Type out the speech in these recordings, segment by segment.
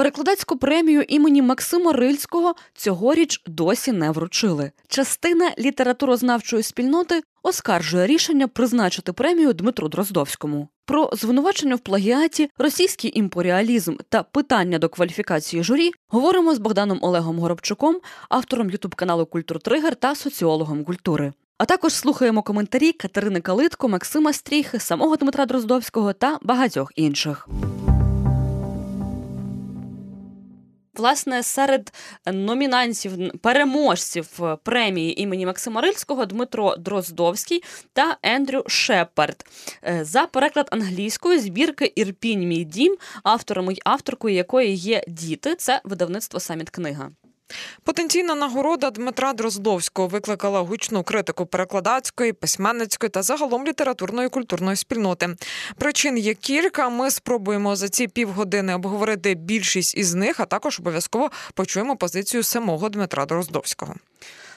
Перекладацьку премію імені Максима Рильського цьогоріч досі не вручили. Частина літературознавчої спільноти оскаржує рішення призначити премію Дмитру Дроздовському. Про звинувачення в плагіаті, російський імперіалізм та питання до кваліфікації журі говоримо з Богданом Олегом Горобчуком, автором ютуб каналу Культур Тригер та соціологом культури. А також слухаємо коментарі Катерини Калитко, Максима Стріхи, самого Дмитра Дроздовського та багатьох інших. Власне, серед номінантів переможців премії імені Максима Рильського Дмитро Дроздовський та Ендрю Шепард е, за переклад англійської збірки Ірпінь мій дім, автором і авторкою якої є діти. Це видавництво Саміт книга. Потенційна нагорода Дмитра Дроздовського викликала гучну критику перекладацької, письменницької та загалом літературної і культурної спільноти. Причин є кілька. Ми спробуємо за ці півгодини обговорити більшість із них, а також обов'язково почуємо позицію самого Дмитра Дроздовського.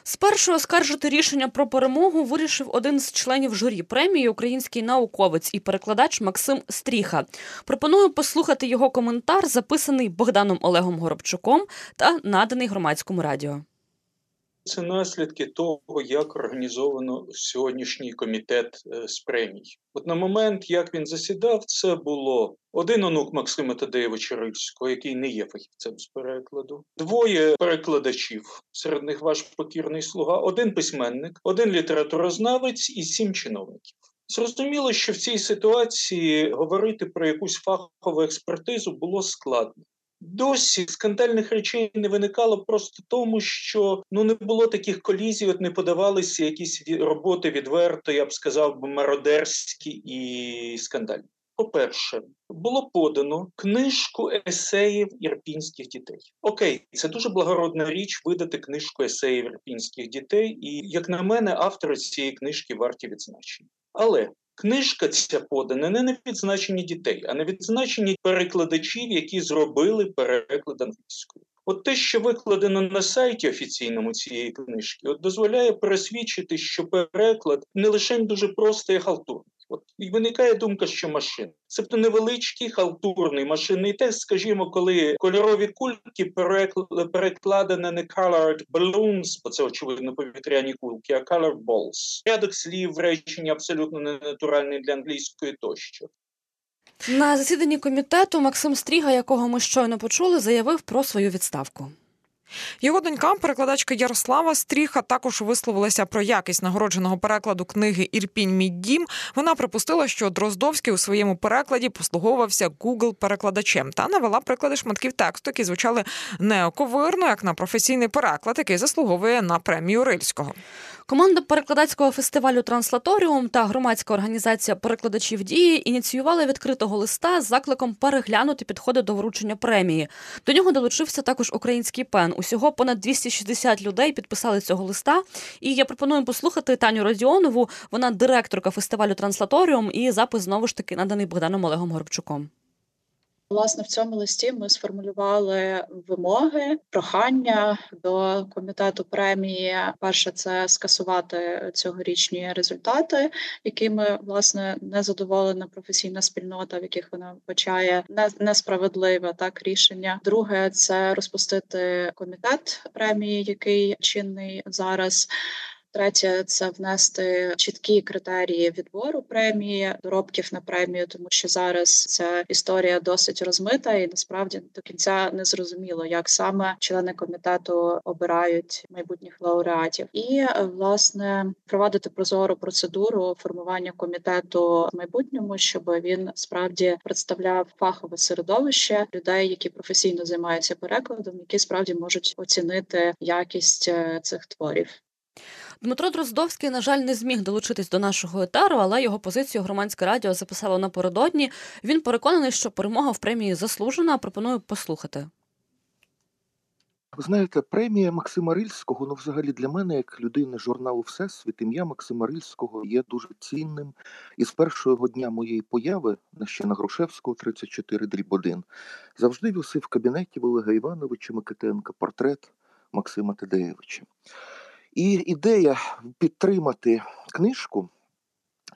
Спершу оскаржити рішення про перемогу вирішив один з членів журі премії, український науковець і перекладач Максим Стріха. Пропоную послухати його коментар, записаний Богданом Олегом Горобчуком та наданий громадському радіо. Це наслідки того, як організовано сьогоднішній комітет е, з премій. От на момент, як він засідав, це було один онук Максима Тадеєвича Рильського, який не є фахівцем з перекладу, двоє перекладачів, серед них ваш покірний слуга, один письменник, один літературознавець і сім чиновників. Зрозуміло, що в цій ситуації говорити про якусь фахову експертизу було складно. Досі скандальних речей не виникало просто тому, що ну не було таких колізій, от не подавалися якісь роботи відверто, я б сказав, мародерські і скандальні. По-перше, було подано книжку есеїв ірпінських дітей. Окей, це дуже благородна річ видати книжку есеїв ірпінських дітей, і як на мене, автори цієї книжки варті відзначення. Але Книжка ця подана не на відзначенні дітей, а на відзначення перекладачів, які зробили переклад англійською. От те, що викладено на сайті офіційному цієї книжки, от дозволяє пересвідчити, що переклад не лише дуже простий, а халтурний. От і виникає думка, що машина, Тобто невеличкий халтурний машинний тест, скажімо, коли кольорові кульки перекладені не colored balloons, бо це очевидно повітряні кульки, а colored balls. Рядок слів речення абсолютно ненатуральний для англійської тощо. На засіданні комітету Максим Стріга, якого ми щойно почули, заявив про свою відставку. Його донька, перекладачка Ярослава Стріха, також висловилася про якість нагородженого перекладу книги Ірпінь мій дім. Вона припустила, що Дроздовський у своєму перекладі послуговувався Google перекладачем та навела приклади шматків тексту, які звучали неоковирно, як на професійний переклад, який заслуговує на премію Рильського. Команда перекладацького фестивалю Транслаторіум та громадська організація перекладачів дії ініціювали відкритого листа з закликом переглянути підходи до вручення премії. До нього долучився також український пен. Усього понад 260 людей підписали цього листа. І я пропоную послухати Таню Родіонову. Вона директорка фестивалю Транслаторіум, і запис знову ж таки наданий Богданом Олегом Горбчуком. Власне, в цьому листі ми сформулювали вимоги, прохання до комітету премії. Перше це скасувати цьогорічні результати, якими власне не задоволена професійна спільнота, в яких вона вбачає несправедливе так рішення. Друге це розпустити комітет премії, який чинний зараз. Третє це внести чіткі критерії відбору премії, доробків на премію, тому що зараз ця історія досить розмита, і насправді до кінця не зрозуміло, як саме члени комітету обирають майбутніх лауреатів, і власне провадити прозору процедуру формування комітету в майбутньому, щоб він справді представляв фахове середовище людей, які професійно займаються перекладом, які справді можуть оцінити якість е, цих творів. Дмитро Дроздовський, на жаль, не зміг долучитись до нашого етару, але його позицію громадське радіо записало напередодні. Він переконаний, що перемога в премії заслужена. Пропоную послухати. Ви знаєте, премія Максима Рильського, ну, взагалі, для мене, як людини журналу Всесвіт, ім'я Максима Рильського є дуже цінним. І з першого дня моєї появи на ще на Грушевського, 34 дріб 1, завжди висив в кабінеті Олега Івановича Микитенка портрет Максима Тадеєвича. І ідея підтримати книжку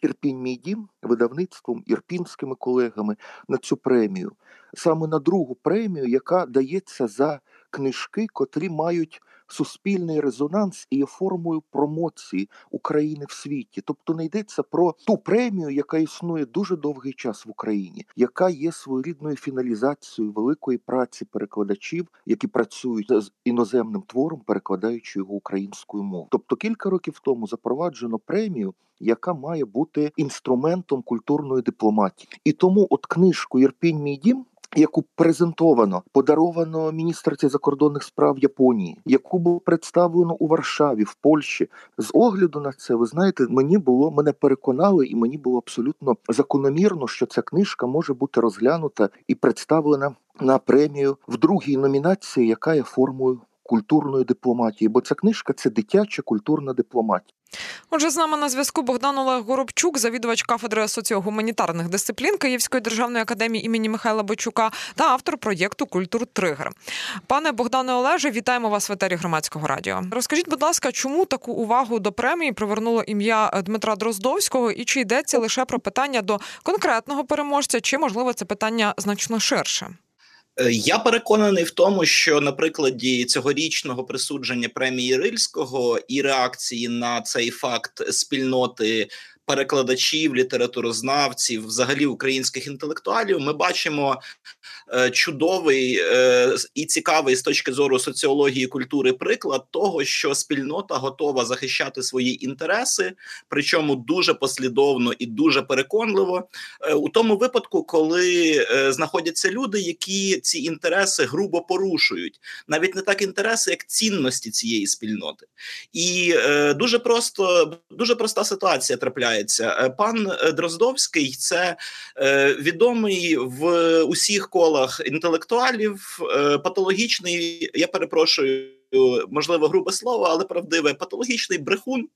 Ірпінь мій дім видавництвом ірпінськими колегами на цю премію, саме на другу премію, яка дається за книжки, котрі мають суспільний резонанс і є формою промоції України в світі. Тобто не йдеться про ту премію, яка існує дуже довгий час в Україні, яка є своєрідною фіналізацією великої праці перекладачів, які працюють з іноземним твором, перекладаючи його українською мовою. Тобто кілька років тому запроваджено премію. Яка має бути інструментом культурної дипломатії, і тому, от книжку Єрпінь мій дім яку презентовано подаровано міністерці закордонних справ Японії, яку було представлено у Варшаві, в Польщі. З огляду на це, ви знаєте, мені було мене переконали, і мені було абсолютно закономірно, що ця книжка може бути розглянута і представлена на премію в другій номінації, яка є формою культурної дипломатії. Бо ця книжка це дитяча культурна дипломатія. Отже, з нами на зв'язку Богдан Олег Горобчук, завідувач кафедри соціогуманітарних дисциплін Київської державної академії імені Михайла Бойчука та автор проєкту Культур Тригер. Пане Богдане Олеже, вітаємо вас в етері громадського радіо. Розкажіть, будь ласка, чому таку увагу до премії привернуло ім'я Дмитра Дроздовського, і чи йдеться лише про питання до конкретного переможця, чи можливо це питання значно ширше? Е, я переконаний в тому, що на прикладі цьогорічного присудження премії Рильського і реакції на цей факт спільноти перекладачів, літературознавців, взагалі українських інтелектуалів, ми бачимо е, чудовий е, і цікавий з точки зору соціології культури приклад того, що спільнота готова захищати свої інтереси, причому дуже послідовно і дуже переконливо. Е, у тому випадку, коли знаходяться люди, які ці інтереси грубо порушують, навіть не так інтереси, як цінності цієї спільноти, і дуже просто дуже проста ситуація трапляє відбувається. Е, пан е, Дроздовський це е, відомий в усіх колах інтелектуалів, патологічний. Я перепрошую, можливо, грубе слово, але правдиве патологічний брехун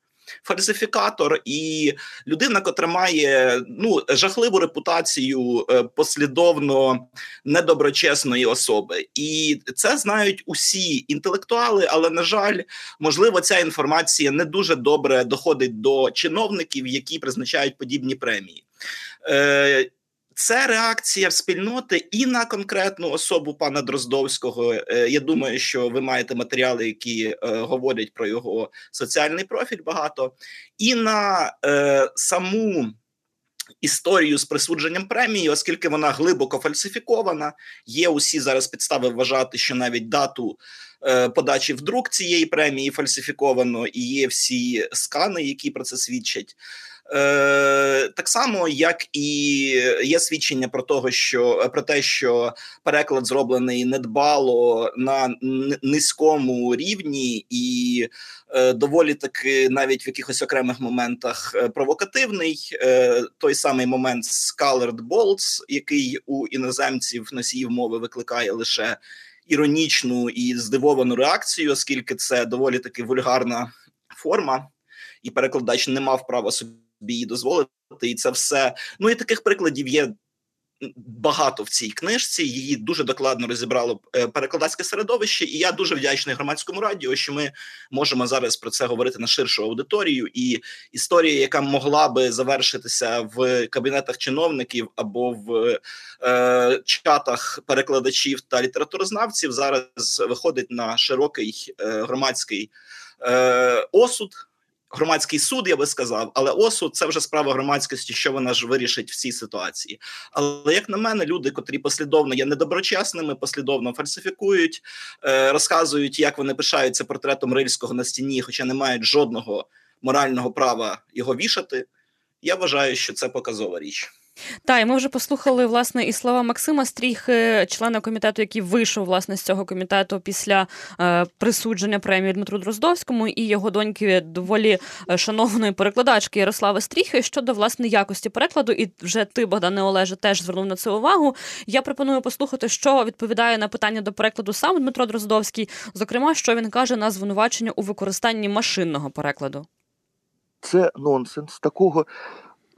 фальсифікатор і людина, котра має ну жахливу репутацію е, послідовно недоброчесної особи, і це знають усі інтелектуали. Але на жаль, можливо, ця інформація не дуже добре доходить до чиновників, які призначають подібні премії. Е, це реакція спільноти і на конкретну особу пана Дроздовського. Е, я думаю, що ви маєте матеріали, які е, говорять про його соціальний профіль багато, і на е, саму. Історію з присудженням премії, оскільки вона глибоко фальсифікована, є усі зараз підстави вважати, що навіть дату е, подачі в друк цієї премії фальсифіковано, і є всі скани, які про це свідчать. Е, так само, як і є свідчення про того, що про те, що переклад зроблений недбало на низькому рівні, і е, доволі таки навіть в якихось окремих моментах е, провокативний. Той самий момент з Colored Bolts, який у іноземців носіїв мови викликає лише іронічну і здивовану реакцію, оскільки це доволі таки вульгарна форма, і перекладач не мав права собі її дозволити, і це все. Ну і таких прикладів є. Багато в цій книжці її дуже докладно розібрало е, перекладацьке середовище, і я дуже вдячний громадському радіо, що ми можемо зараз про це говорити на ширшу аудиторію. І історія, яка могла би завершитися в кабінетах чиновників або в е, чатах перекладачів та літературознавців, зараз виходить на широкий е, громадський е, осуд громадський суд, я би сказав, але осуд це вже справа громадськості, що вона ж вирішить в цій ситуації. Але як на мене, люди, котрі послідовно є недоброчесними, послідовно фальсифікують, е, розказують, як вони пишаються портретом рильського на стіні, хоча не мають жодного морального права його вішати. Я вважаю, що це показова річ. Так, і ми вже послухали власне і слова Максима Стріхи, члена комітету, який вийшов власне з цього комітету після е, присудження премії Дмитру Дроздовському і його доньки доволі е, шановної перекладачки Ярослави Стріхи щодо власне якості перекладу. І вже ти, Богдане Олеже, теж звернув на це увагу. Я пропоную послухати, що відповідає на питання до перекладу сам Дмитро Дроздовський, зокрема, що він каже на звинувачення у використанні машинного перекладу. Це нонсенс такого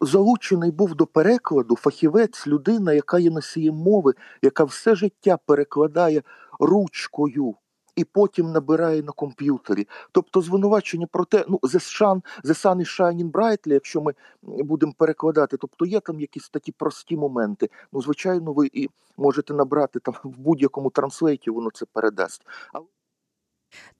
залучений був до перекладу фахівець, людина, яка є носієм мови, яка все життя перекладає ручкою і потім набирає на комп'ютері. Тобто звинувачення про те, ну the sun, the sun is shining brightly, якщо ми будемо перекладати, тобто є там якісь такі прості моменти. Ну, звичайно, ви і можете набрати там в будь-якому translate 'і, воно це передасть.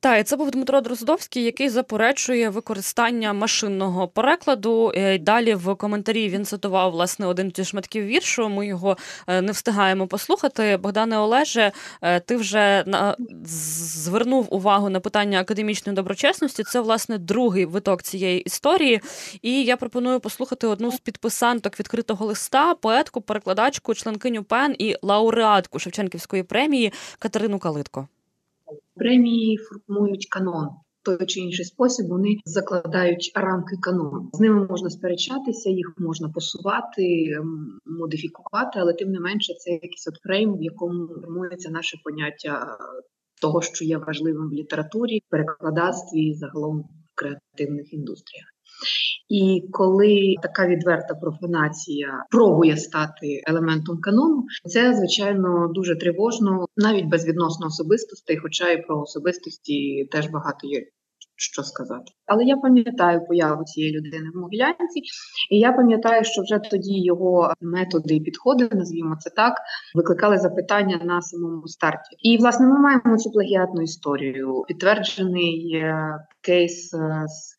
Так, і це був Дмитро Дроздовський, який заперечує використання машинного перекладу. Е, далі в коментарі він цитував власне один зі шматків віршу. Ми його е, не встигаємо послухати. Богдане Олеже, е, ти вже на звернув увагу на питання академічної доброчесності. Це власне другий виток цієї історії. І я пропоную послухати одну з підписанток відкритого листа, поетку, перекладачку, членкиню ПЕН і лауреатку Шевченківської премії Катерину Калитко. Премії формують канон. Той чи інший спосіб вони закладають рамки канону. З ними можна сперечатися, їх можна посувати, модифікувати, але тим не менше це якийсь от фрейм, в якому формується наше поняття того, що є важливим в літературі, перекладацтві і загалом в креативних індустріях. І коли така відверта профанація пробує стати елементом канону, це звичайно дуже тривожно, навіть безвідносно особистостей, хоча і про особистості теж багато є. Що сказати, але я пам'ятаю появу цієї людини в Могилянці, і я пам'ятаю, що вже тоді його методи і підходи, назвімо це так, викликали запитання на самому старті. І власне ми маємо цю плагіатну історію. Підтверджений е, кейс е, з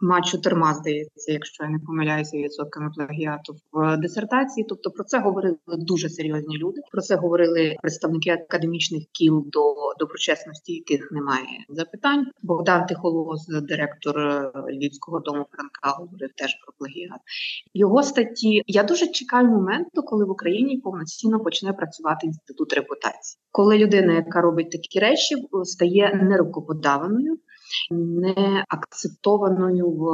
60 ма чотирма, здається, якщо я не помиляюся відсотками плагіату в дисертації. Тобто про це говорили дуже серйозні люди. Про це говорили представники академічних кіл до доброчесності, яких немає запитань. Богдан Тихолоз, директор е, Львівського дому Франка, говорив теж про плагіат. Його статті я дуже чекаю моменту, коли в Україні повноцінно почне працювати інститут репутації, коли людина, яка робить такі речі, стає нерукоподаваною не акцептованою в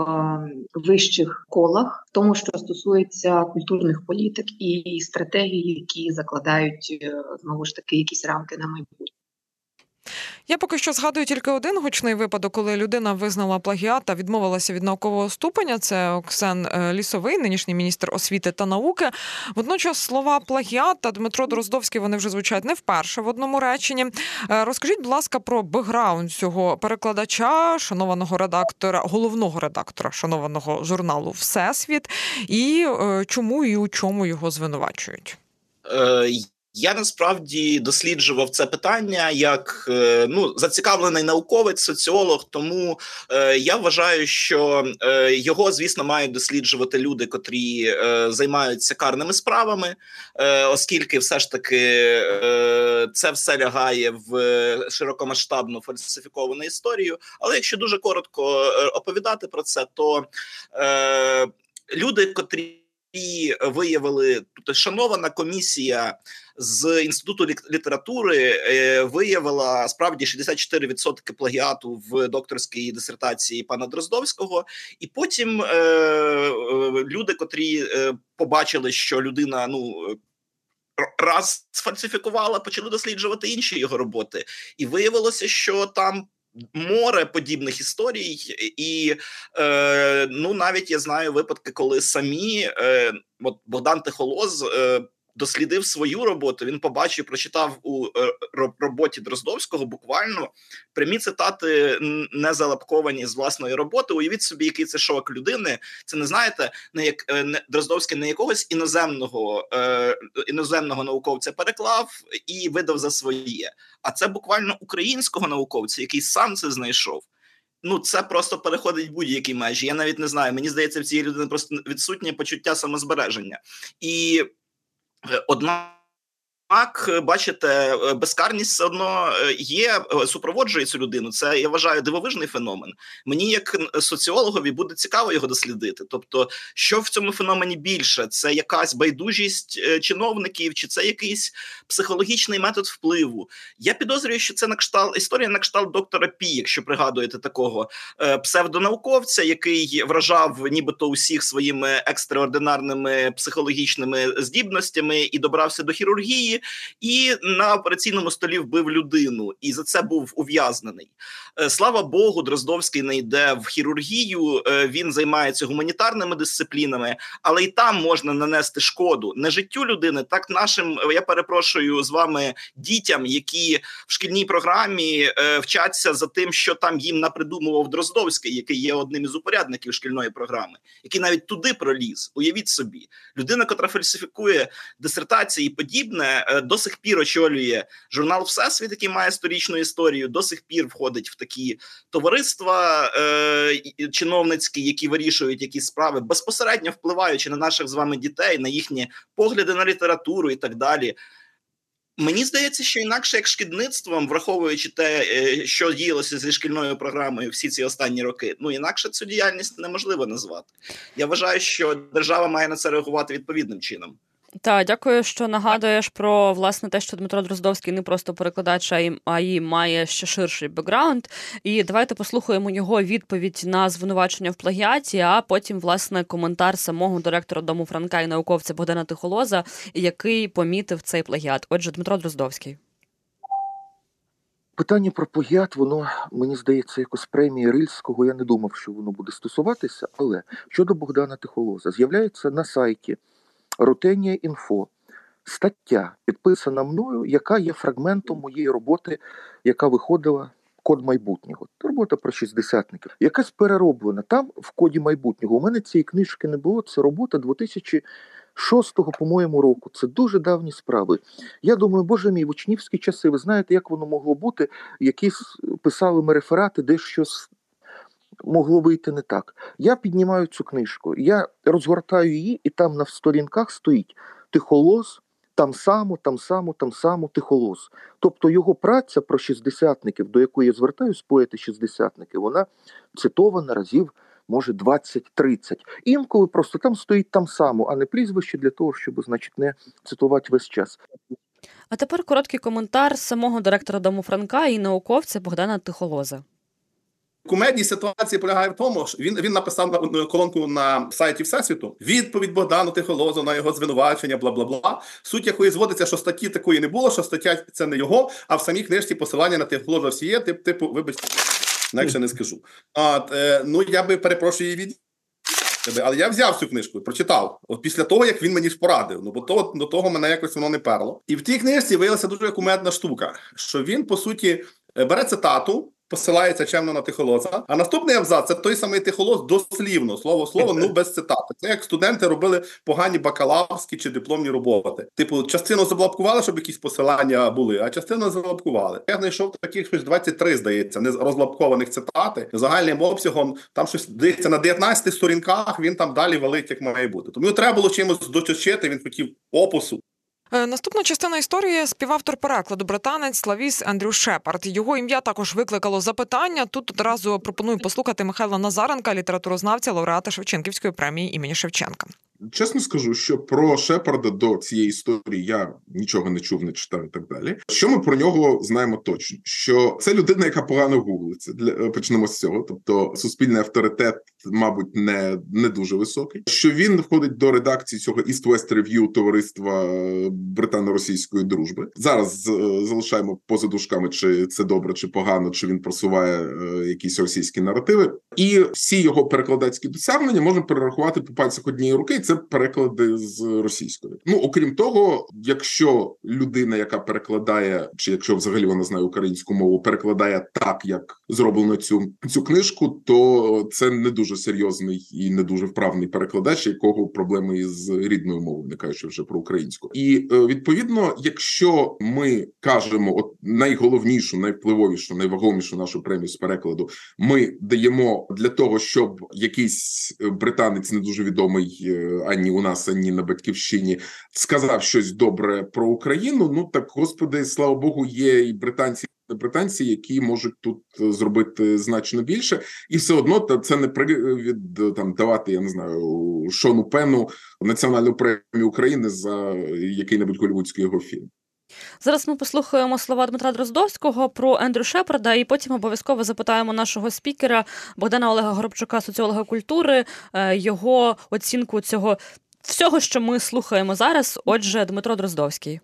вищих колах, в тому, що стосується культурних політик і стратегій, які закладають е, знову ж таки якісь рамки на майбутнє. Я поки що згадую тільки один гучний випадок, коли людина визнала плагіат та відмовилася від наукового ступеня. Це Оксен е, Лісовий, нинішній міністр освіти та науки. Водночас слова плагіат та Дмитро Дроздовський вони вже звучать не вперше в одному реченні. Е, розкажіть, будь ласка, про бекграунд цього перекладача, шанованого редактора, головного редактора шанованого журналу Всесвіт, і е, чому і у чому його звинувачують. Я насправді досліджував це питання як е, ну зацікавлений науковець, соціолог. Тому е, я вважаю, що е, його, звісно, мають досліджувати люди, котрі е, займаються карними справами, е, оскільки все ж таки е, це все лягає в широкомасштабну фальсифіковану історію. Але якщо дуже коротко оповідати про це, то люди, котрі і виявили тут шанована комісія з інституту літератури е, виявила справді 64% плагіату в докторській дисертації пана Дроздовського, і потім е, е, люди, котрі побачили, що людина ну. Раз сфальсифікувала, почали досліджувати інші його роботи, і виявилося, що там море подібних історій, і е, ну навіть я знаю випадки, коли самі е, от Богдан Тихолоз е, дослідив свою роботу. Він побачив, прочитав у е, роботі Дроздовського буквально прямі цитати не залапковані з власної роботи. Уявіть собі, який це шок людини. Це не знаєте, не як е, не Дроздовський не якогось іноземного е, іноземного науковця переклав і видав за своє. А це буквально українського науковця, який сам це знайшов. Ну, це просто переходить будь-які межі. Я навіть не знаю. Мені здається, в цій людини просто відсутнє почуття самозбереження і Е, одна так, бачите, е, безкарність все одно е, є, супроводжує цю людину. Це я вважаю дивовижний феномен. Мені, як соціологові, буде цікаво його дослідити. Тобто, що в цьому феномені більше? Це якась байдужість чиновників, чи це якийсь психологічний метод впливу? Я підозрюю, що це на кшталт історія на кшталт доктора Пі, якщо пригадуєте такого псевдонауковця, який вражав нібито усіх своїми екстраординарними психологічними здібностями і добрався до хірургії і на операційному столі вбив людину, і за це був ув'язнений. Е, слава Богу, Дроздовський не йде в хірургію. Е, він займається гуманітарними дисциплінами, але й там можна нанести шкоду не життю людини, так нашим я перепрошую з вами дітям, які в шкільній програмі е, вчаться за тим, що там їм напридумував Дроздовський, який є одним із упорядників шкільної програми, який навіть туди проліз. Уявіть собі, людина, котра фальсифікує дисертації, і подібне, до сих пір очолює журнал Всесвіт, який має сторічну історію. До сих пір входить в такі товариства е, чиновницькі, які вирішують якісь справи, безпосередньо впливаючи на наших з вами дітей, на їхні погляди на літературу і так далі. Мені здається, що інакше як шкідництвом, враховуючи те, е, що діялося зі шкільною програмою всі ці останні роки, ну інакше цю діяльність неможливо назвати. Я вважаю, що держава має на це реагувати відповідним чином. Так, дякую, що нагадуєш про власне те, що Дмитро Дроздовський не просто перекладач, а й має ще ширший бекграунд. І давайте послухаємо його відповідь на звинувачення в плагіаті, а потім, власне, коментар самого директора дому Франка і науковця Богдана Тихолоза, який помітив цей плагіат. Отже, Дмитро Дроздовський. Питання про плагіат, воно мені здається, якось премії Рильського. Я не думав, що воно буде стосуватися. Але щодо Богдана Тихолоза, з'являється на сайті. Рутенія інфо. Стаття підписана мною, яка є фрагментом моєї роботи, яка виходила код майбутнього. Робота про шістдесятників. Якась перероблена. Там в коді майбутнього. У мене цієї книжки не було. Це робота 2006 по-моєму, року. Це дуже давні справи. Я думаю, боже мій, в учнівські часи, ви знаєте, як воно могло бути? Якісь писали ми реферати, де щось могло вийти не так. Я піднімаю цю книжку, я розгортаю її, і там на сторінках стоїть тихолос, там само, там само, там само тихолос. Тобто його праця про шістдесятників, до якої я звертаюсь, поети шістдесятники, вона цитована разів. Може 20-30. Інколи просто там стоїть там само, а не прізвище для того, щоб, значить, не цитувати весь час. А тепер короткий коментар самого директора дому Франка і науковця Богдана Тихолоза. Кумедність ситуації полягає в тому, що він він написав на колонку на сайті Всесвіту відповідь Богдану Тихолозу на його звинувачення, бла бла бла. Суть якої зводиться, що статті такої не було, що стаття це не його, а в самій книжці посилання на Тихолоза всі є. Тип, типу, вибачте, інакше не скажу. А е, ну я би перепрошую її від. Але я взяв цю книжку прочитав от після того, як він мені ж порадив. Ну бо то до того мене якось воно не перло. І в тій книжці виявилася дуже кумедна штука, що він по суті бере цитату посилається чемно на тихолоза. А наступний абзац це той самий тихолоз дослівно, слово слово, ну без цитати. Це як студенти робили погані бакалаврські чи дипломні роботи. Типу, частину заблокували, щоб якісь посилання були, а частину заблокували. Я знайшов таких щось 23, здається, не розлапкованих цитати загальним обсягом. Там щось здається на 19 сторінках. Він там далі валить, як має бути. Тому треба було чимось дочочити. Він хотів опису. Е, наступна частина історії співавтор перекладу британець Славіс Андрю Шепард. Його ім'я також викликало запитання. Тут одразу пропоную послухати Михайла Назаренка, літературознавця, лауреата Шевченківської премії імені Шевченка. Чесно скажу, що про Шепарда до цієї історії я нічого не чув, не читав і так далі. Що ми про нього знаємо точно? Що це людина, яка погано гуглиться. Для почнемо з цього. Тобто, суспільний авторитет, мабуть, не не дуже високий. Що він входить до редакції цього East West Review товариства британо-російської дружби. Зараз е, залишаємо поза дужками, чи це добре, чи погано, чи він просуває е, якісь російські наративи, і всі його перекладацькі досягнення можна перерахувати по пальцях однієї руки. Це переклади з російської. Ну окрім того, якщо людина, яка перекладає, чи якщо взагалі вона знає українську мову, перекладає так, як зроблено цю цю книжку, то це не дуже серйозний і не дуже вправний перекладач, якого проблеми із рідною мовою, не кажучи вже про українську, і е, відповідно, якщо ми кажемо, от найголовнішу, найвпливовішу, найвагомішу нашу премію з перекладу, ми даємо для того, щоб якийсь британець не дуже відомий е, ані у нас, ані на батьківщині сказав щось добре про Україну. Ну так господи, слава Богу, є і британці. Британці, які можуть тут е, зробити значно більше, і все одно це не привід е, там давати. Я не знаю Шону Пену національну премію України за який-небудь голівудський його фільм. Зараз ми послухаємо слова Дмитра Дроздовського про Ендрю Шепарда, і потім обов'язково запитаємо нашого спікера Богдана Олега Горобчука, соціолога культури, е, його оцінку цього всього, що ми слухаємо зараз. Отже, Дмитро Дроздовський.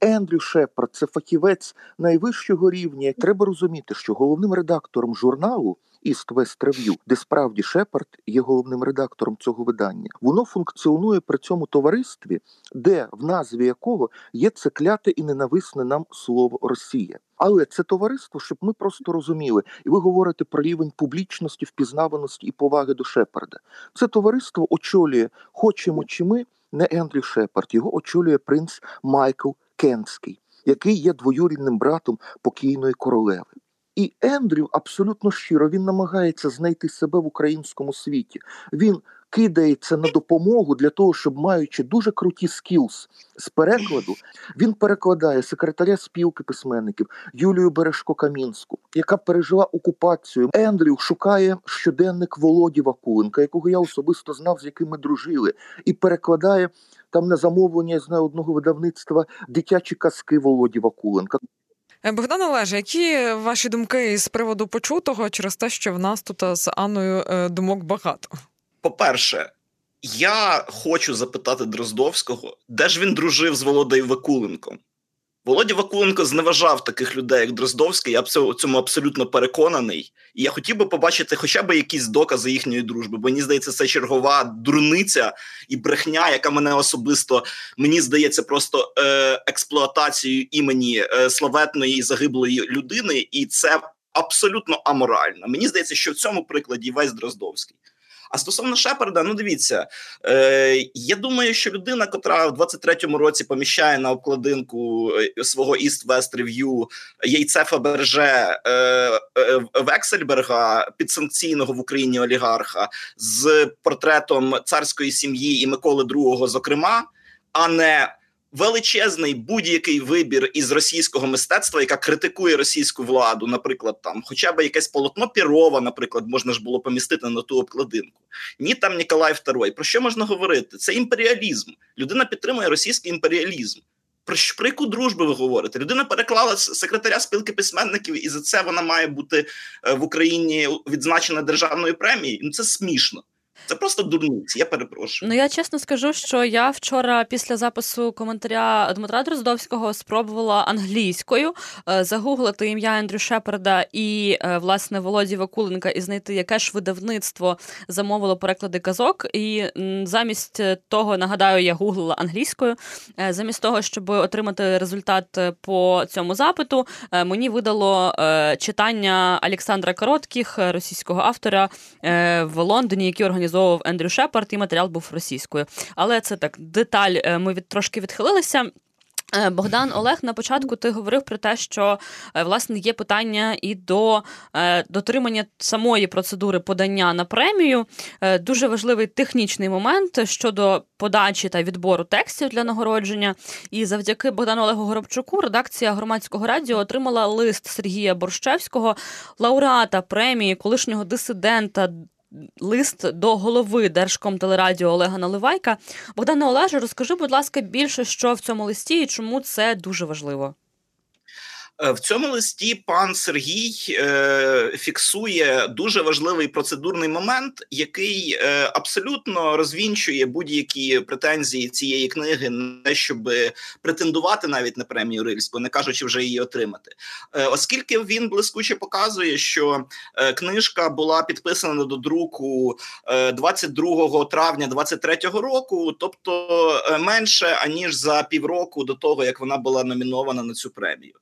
Ендрю Шепард це фахівець найвищого рівня. Треба розуміти, що головним редактором журналу East West Review, де справді Шепард є головним редактором цього видання. Воно функціонує при цьому товаристві, де в назві якого є це кляте і ненависне нам слово Росія. Але це товариство, щоб ми просто розуміли, і ви говорите про рівень публічності, впізнаваності і поваги до Шепарда. Це товариство очолює, хочемо чи ми, не Ендрю Шепард, його очолює принц Майкл Кенський, який є двоюрідним братом покійної королеви. І Ендрю абсолютно щиро він намагається знайти себе в українському світі. Він кидається на допомогу для того, щоб маючи дуже круті скілс з перекладу, він перекладає секретаря спілки письменників Юлію Бережко Камінську, яка пережила окупацію. Ендрю шукає щоденник Володі Вакуленка, якого я особисто знав, з яким ми дружили, і перекладає там на замовлення я знаю одного видавництва дитячі казки Володі Вакуленка. Е, Богдан Олеже, які ваші думки з приводу почутого через те, що в нас тут з Анною е, думок багато? По-перше, я хочу запитати Дроздовського, де ж він дружив з Володою Вакуленком? Володя Вакуленко зневажав таких людей, як Дроздовський. Я в цьому абсолютно переконаний. І я хотів би побачити хоча б якісь докази їхньої дружби. Бо мені здається, це чергова дурниця і брехня, яка мене особисто мені здається просто е, експлуатацією імені е, славетної загиблої людини, і це абсолютно аморально. Мені здається, що в цьому прикладі весь Дроздовський. А стосовно Шепарда, ну дивіться, е, я думаю, що людина, котра в 23-му році поміщає на обкладинку е, свого East West Review яйце Фаберже е, е, Вексельберга, підсанкційного в Україні олігарха, з портретом царської сім'ї і Миколи II, зокрема, а не величезний будь-який вибір із російського мистецтва, яка критикує російську владу, наприклад, там, хоча б якесь полотно Пірова, наприклад, можна ж було помістити на ту обкладинку. Ні, там Ніколай II. Про що можна говорити? Це імперіалізм. Людина підтримує російський імперіалізм. Про про яку дружбу ви говорите? Людина переклала секретаря спілки письменників, і за це вона має бути е, в Україні відзначена державною премією. Ну це смішно. Це просто дурниці, я перепрошую. Ну я чесно скажу, що я вчора після запису коментаря Дмитра Дроздовського спробувала англійською е, загуглити ім'я Ендрю Шепарда і е, власне Володі Вакуленка і знайти, яке ж видавництво замовило переклади казок. І замість того, нагадаю, я гуглила англійською. Е, замість того, щоб отримати результат по цьому запиту, мені видало читання Олександра Коротких, російського автора в Лондоні, який організував організовував Ендрю Шепард, і матеріал був російською. Але це так деталь. Е, ми від трошки відхилилися. Е, Богдан Олег, на початку ти говорив про те, що е, власне є питання і до дотримання самої процедури подання на премію. Дуже важливий технічний момент щодо подачі та відбору текстів для нагородження. І завдяки Богдану Олегу Горобчуку редакція громадського радіо отримала лист Сергія Борщевського, лауреата премії, колишнього дисидента лист до голови Держкомтелерадіо Олега Наливайка. Богдане Олеже, розкажи, будь ласка, більше що в цьому листі і чому це дуже важливо. Е, в цьому листі пан Сергій е, фіксує дуже важливий процедурний момент, який е, абсолютно розвінчує будь-які претензії цієї книги, не щоб претендувати навіть на премію Рильську, не кажучи вже її отримати, оскільки він блискуче показує, що книжка була підписана до друку 22 е, травня 23-го року, тобто менше аніж за півроку до того, як вона була номінована на цю премію.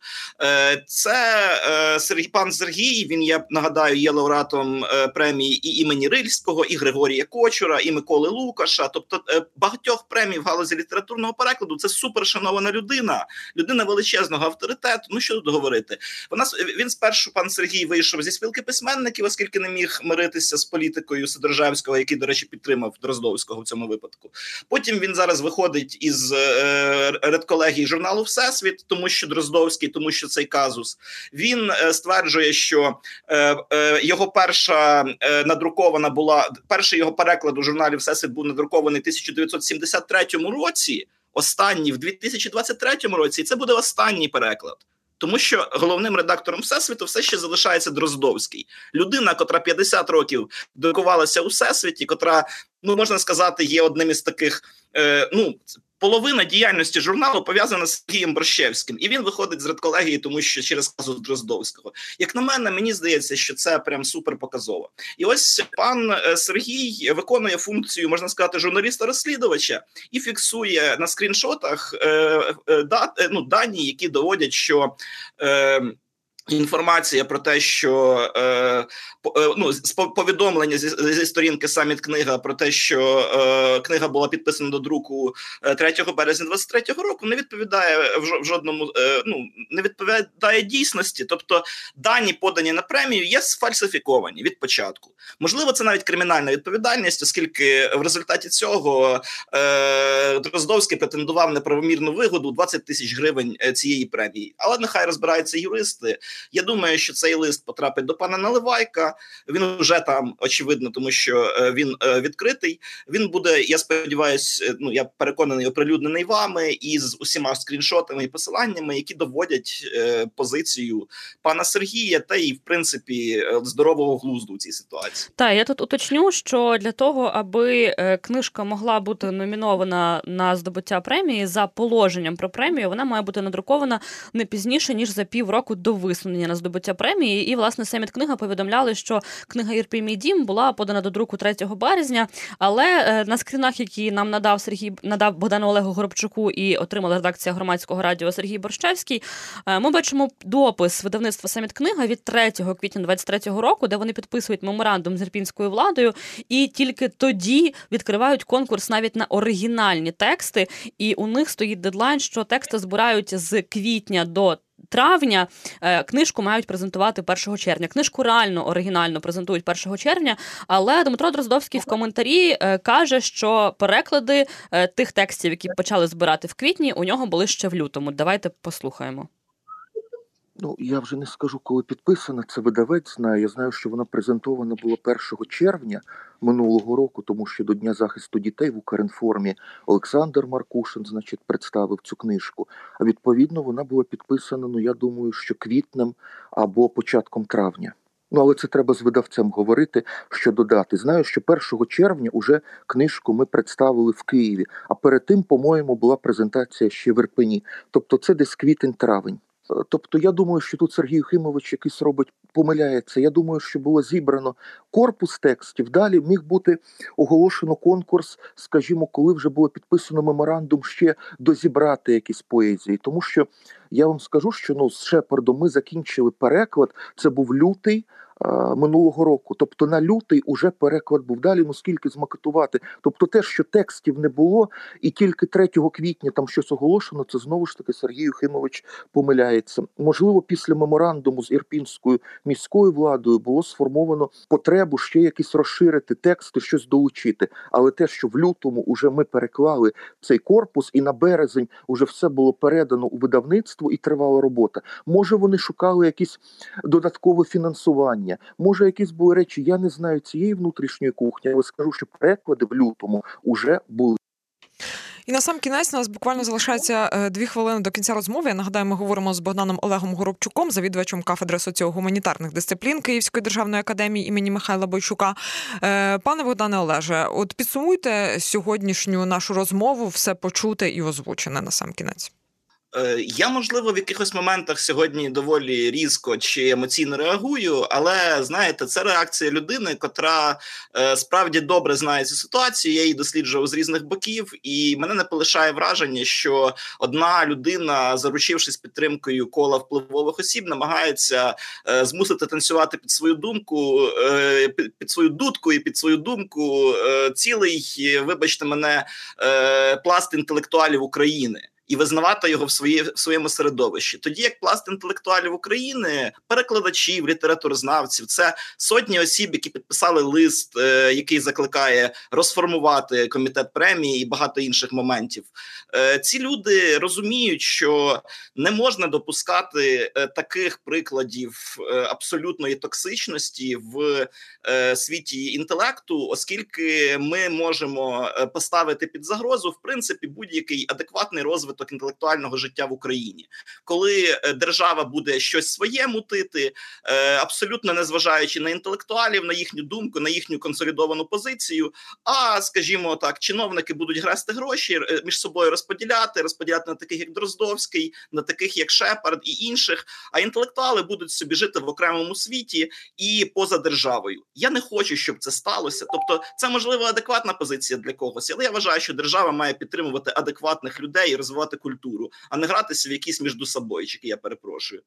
Е, це е, Сергій пан Сергій. Він я нагадаю є лауреатом е, премії і імені Рильського, і Григорія Кочура, і Миколи Лукаша. Тобто багатьох премій в галузі літературного перекладу. Це супершанована людина, людина величезного авторитету. Ну що тут говорити? Вона він спершу пан Сергій вийшов зі спілки письменників, оскільки не міг миритися з політикою Сидоржевського, який, до речі, підтримав Дроздовського в цьому випадку. Потім він зараз виходить із редколегії журналу Всесвіт, тому що Дроздовський, тому що цей казус. Він е, стверджує, що е, е, його перша надрукована була перший його переклад у журналі Всесвіт був надрукований в 1973 році. Останній в 2023 році, і це буде останній переклад. Тому що головним редактором всесвіту все ще залишається Дроздовський, людина, котра 50 років друкувалася у всесвіті, котра ну можна сказати, є одним із таких. Е, ну половина діяльності журналу пов'язана з Сергієм Борщевським, і він виходить з редколегії, тому що через казу Дроздовського. Як на мене, мені здається, що це прям супер показово. І ось пан е, Сергій виконує функцію, можна сказати, журналіста-розслідувача і фіксує на скріншотах е, е, да, е, ну, дані, які доводять, що. Е, Інформація про те, що е, е ну повідомлення зі, зі сторінки саміт книга про те, що е, книга була підписана до друку 3 е, березня 23-го року, не відповідає в жодному е, ну не відповідає дійсності. Тобто дані подані на премію є сфальсифіковані від початку. Можливо, це навіть кримінальна відповідальність, оскільки в результаті цього е, Дроздовський претендував неправомірну вигоду 20 тисяч гривень е, цієї премії. Але нехай розбираються юристи. Я думаю, що цей лист потрапить до пана Наливайка. Він вже там очевидно, тому що е, він е, відкритий. Він буде. Я сподіваюся, е, ну я переконаний, оприлюднений вами і з усіма скріншотами і посиланнями, які доводять позицію пана Сергія, та й в принципі здорового глузду у цій ситуації. Так, я тут уточню, що для того, аби книжка могла бути номінована на здобуття премії за положенням про премію, вона має бути надрукована не пізніше ніж за півроку до висновку висунення на здобуття премії. І власне Семіт книга повідомляли, що книга Ірпій мій дім була подана до друку 3 березня. Але е, на скрінах, які нам надав Сергій надав Богдану Олегу Горобчуку і отримала редакція громадського радіо Сергій Борщевський, е, ми бачимо допис видавництва Семіт книга від 3 квітня 23-го року, де вони підписують меморандум з ірпінською владою, і тільки тоді відкривають конкурс навіть на оригінальні тексти. І у них стоїть дедлайн, що тексти збирають з квітня до травня. Е, книжку мають презентувати 1 червня. Книжку реально оригінально презентують 1 червня. Але Дмитро Дроздовський в коментарі е, каже, що переклади е, тих текстів, які почали збирати в квітні, у нього були ще в лютому. Давайте послухаємо. Ну, я вже не скажу, коли підписана. Це видавець знає. Я знаю, що вона презентована була 1 червня минулого року, тому що до Дня захисту дітей в Укрінформі Олександр Маркушин, значить, представив цю книжку. А відповідно вона була підписана. Ну я думаю, що квітнем або початком травня. Ну, але це треба з видавцем говорити, що додати. Знаю, що 1 червня уже книжку ми представили в Києві, а перед тим, по-моєму, була презентація ще в Ірпені. Тобто це десь квітень-травень. Тобто, я думаю, що тут Сергій Химович якийсь робить помиляється. Я думаю, що було зібрано корпус текстів. Далі міг бути оголошено конкурс, скажімо, коли вже було підписано меморандум ще дозібрати якісь поезії. Тому що я вам скажу, що ну з Шепардом ми закінчили переклад. Це був лютий. Е, минулого року. Тобто на лютий уже переклад був далі, ну скільки змакетувати. Тобто, те, що текстів не було, і тільки 3 квітня там щось оголошено, це знову ж таки Сергій Юхимович помиляється. Можливо, після меморандуму з ірпінською міською владою було сформовано потребу ще якісь розширити тексти, щось долучити. Але те, що в лютому вже ми переклали цей корпус, і на березень вже все було передано у видавництво і тривала робота. Може, вони шукали якісь додаткове фінансування питання. Може, якісь були речі, я не знаю цієї внутрішньої кухні, але скажу, що переклади в лютому вже були. І на сам кінець у нас буквально залишається е, дві хвилини до кінця розмови. Я нагадаю, ми говоримо з Богданом Олегом Горобчуком, завідувачем кафедри соціогуманітарних дисциплін Київської державної академії імені Михайла Бойчука. Е, пане Богдане Олеже, от підсумуйте сьогоднішню нашу розмову, все почуте і озвучене на сам кінець. Е, я, можливо, в якихось моментах сьогодні доволі різко чи емоційно реагую, але знаєте, це реакція людини, котра е, справді добре знає цю ситуацію. Я її досліджував з різних боків, і мене не полишає враження, що одна людина, заручившись підтримкою кола впливових осіб, намагається е, змусити танцювати під свою думку, під свою дудку і під свою думку цілий, вибачте мене, пласт інтелектуалів України і визнавати його в своє в своєму середовищі. Тоді як пласт інтелектуалів України, перекладачів, літературознавців, це сотні осіб, які підписали лист, е, який закликає розформувати комітет премії і багато інших моментів. Е, ці люди розуміють, що не можна допускати е, таких прикладів е, абсолютної токсичності в е, світі інтелекту, оскільки ми можемо е, поставити під загрозу в принципі будь-який адекватний розвиток розвиток інтелектуального життя в Україні, коли е, держава буде щось своє мутити, е, абсолютно не зважаючи на інтелектуалів, на їхню думку, на їхню консолідовану позицію. А скажімо так, чиновники будуть грести гроші е, між собою розподіляти, розподіляти на таких як Дроздовський, на таких як Шепард і інших. А інтелектуали будуть собі жити в окремому світі і поза державою. Я не хочу, щоб це сталося. Тобто, це можливо адекватна позиція для когось, але я вважаю, що держава має підтримувати адекватних людей і розвивати культуру, а не гратися в якісь між собойчики. Я перепрошую.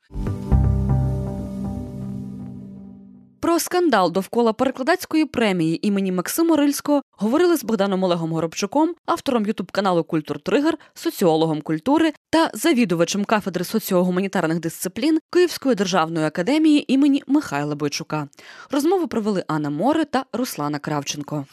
Про скандал довкола перекладацької премії імені Максима Рильського говорили з Богданом Олегом Горобчуком, автором ютуб-каналу Культур Тригер, соціологом культури та завідувачем кафедри соціогуманітарних дисциплін Київської державної академії імені Михайла Бойчука. Розмову провели Анна Море та Руслана Кравченко.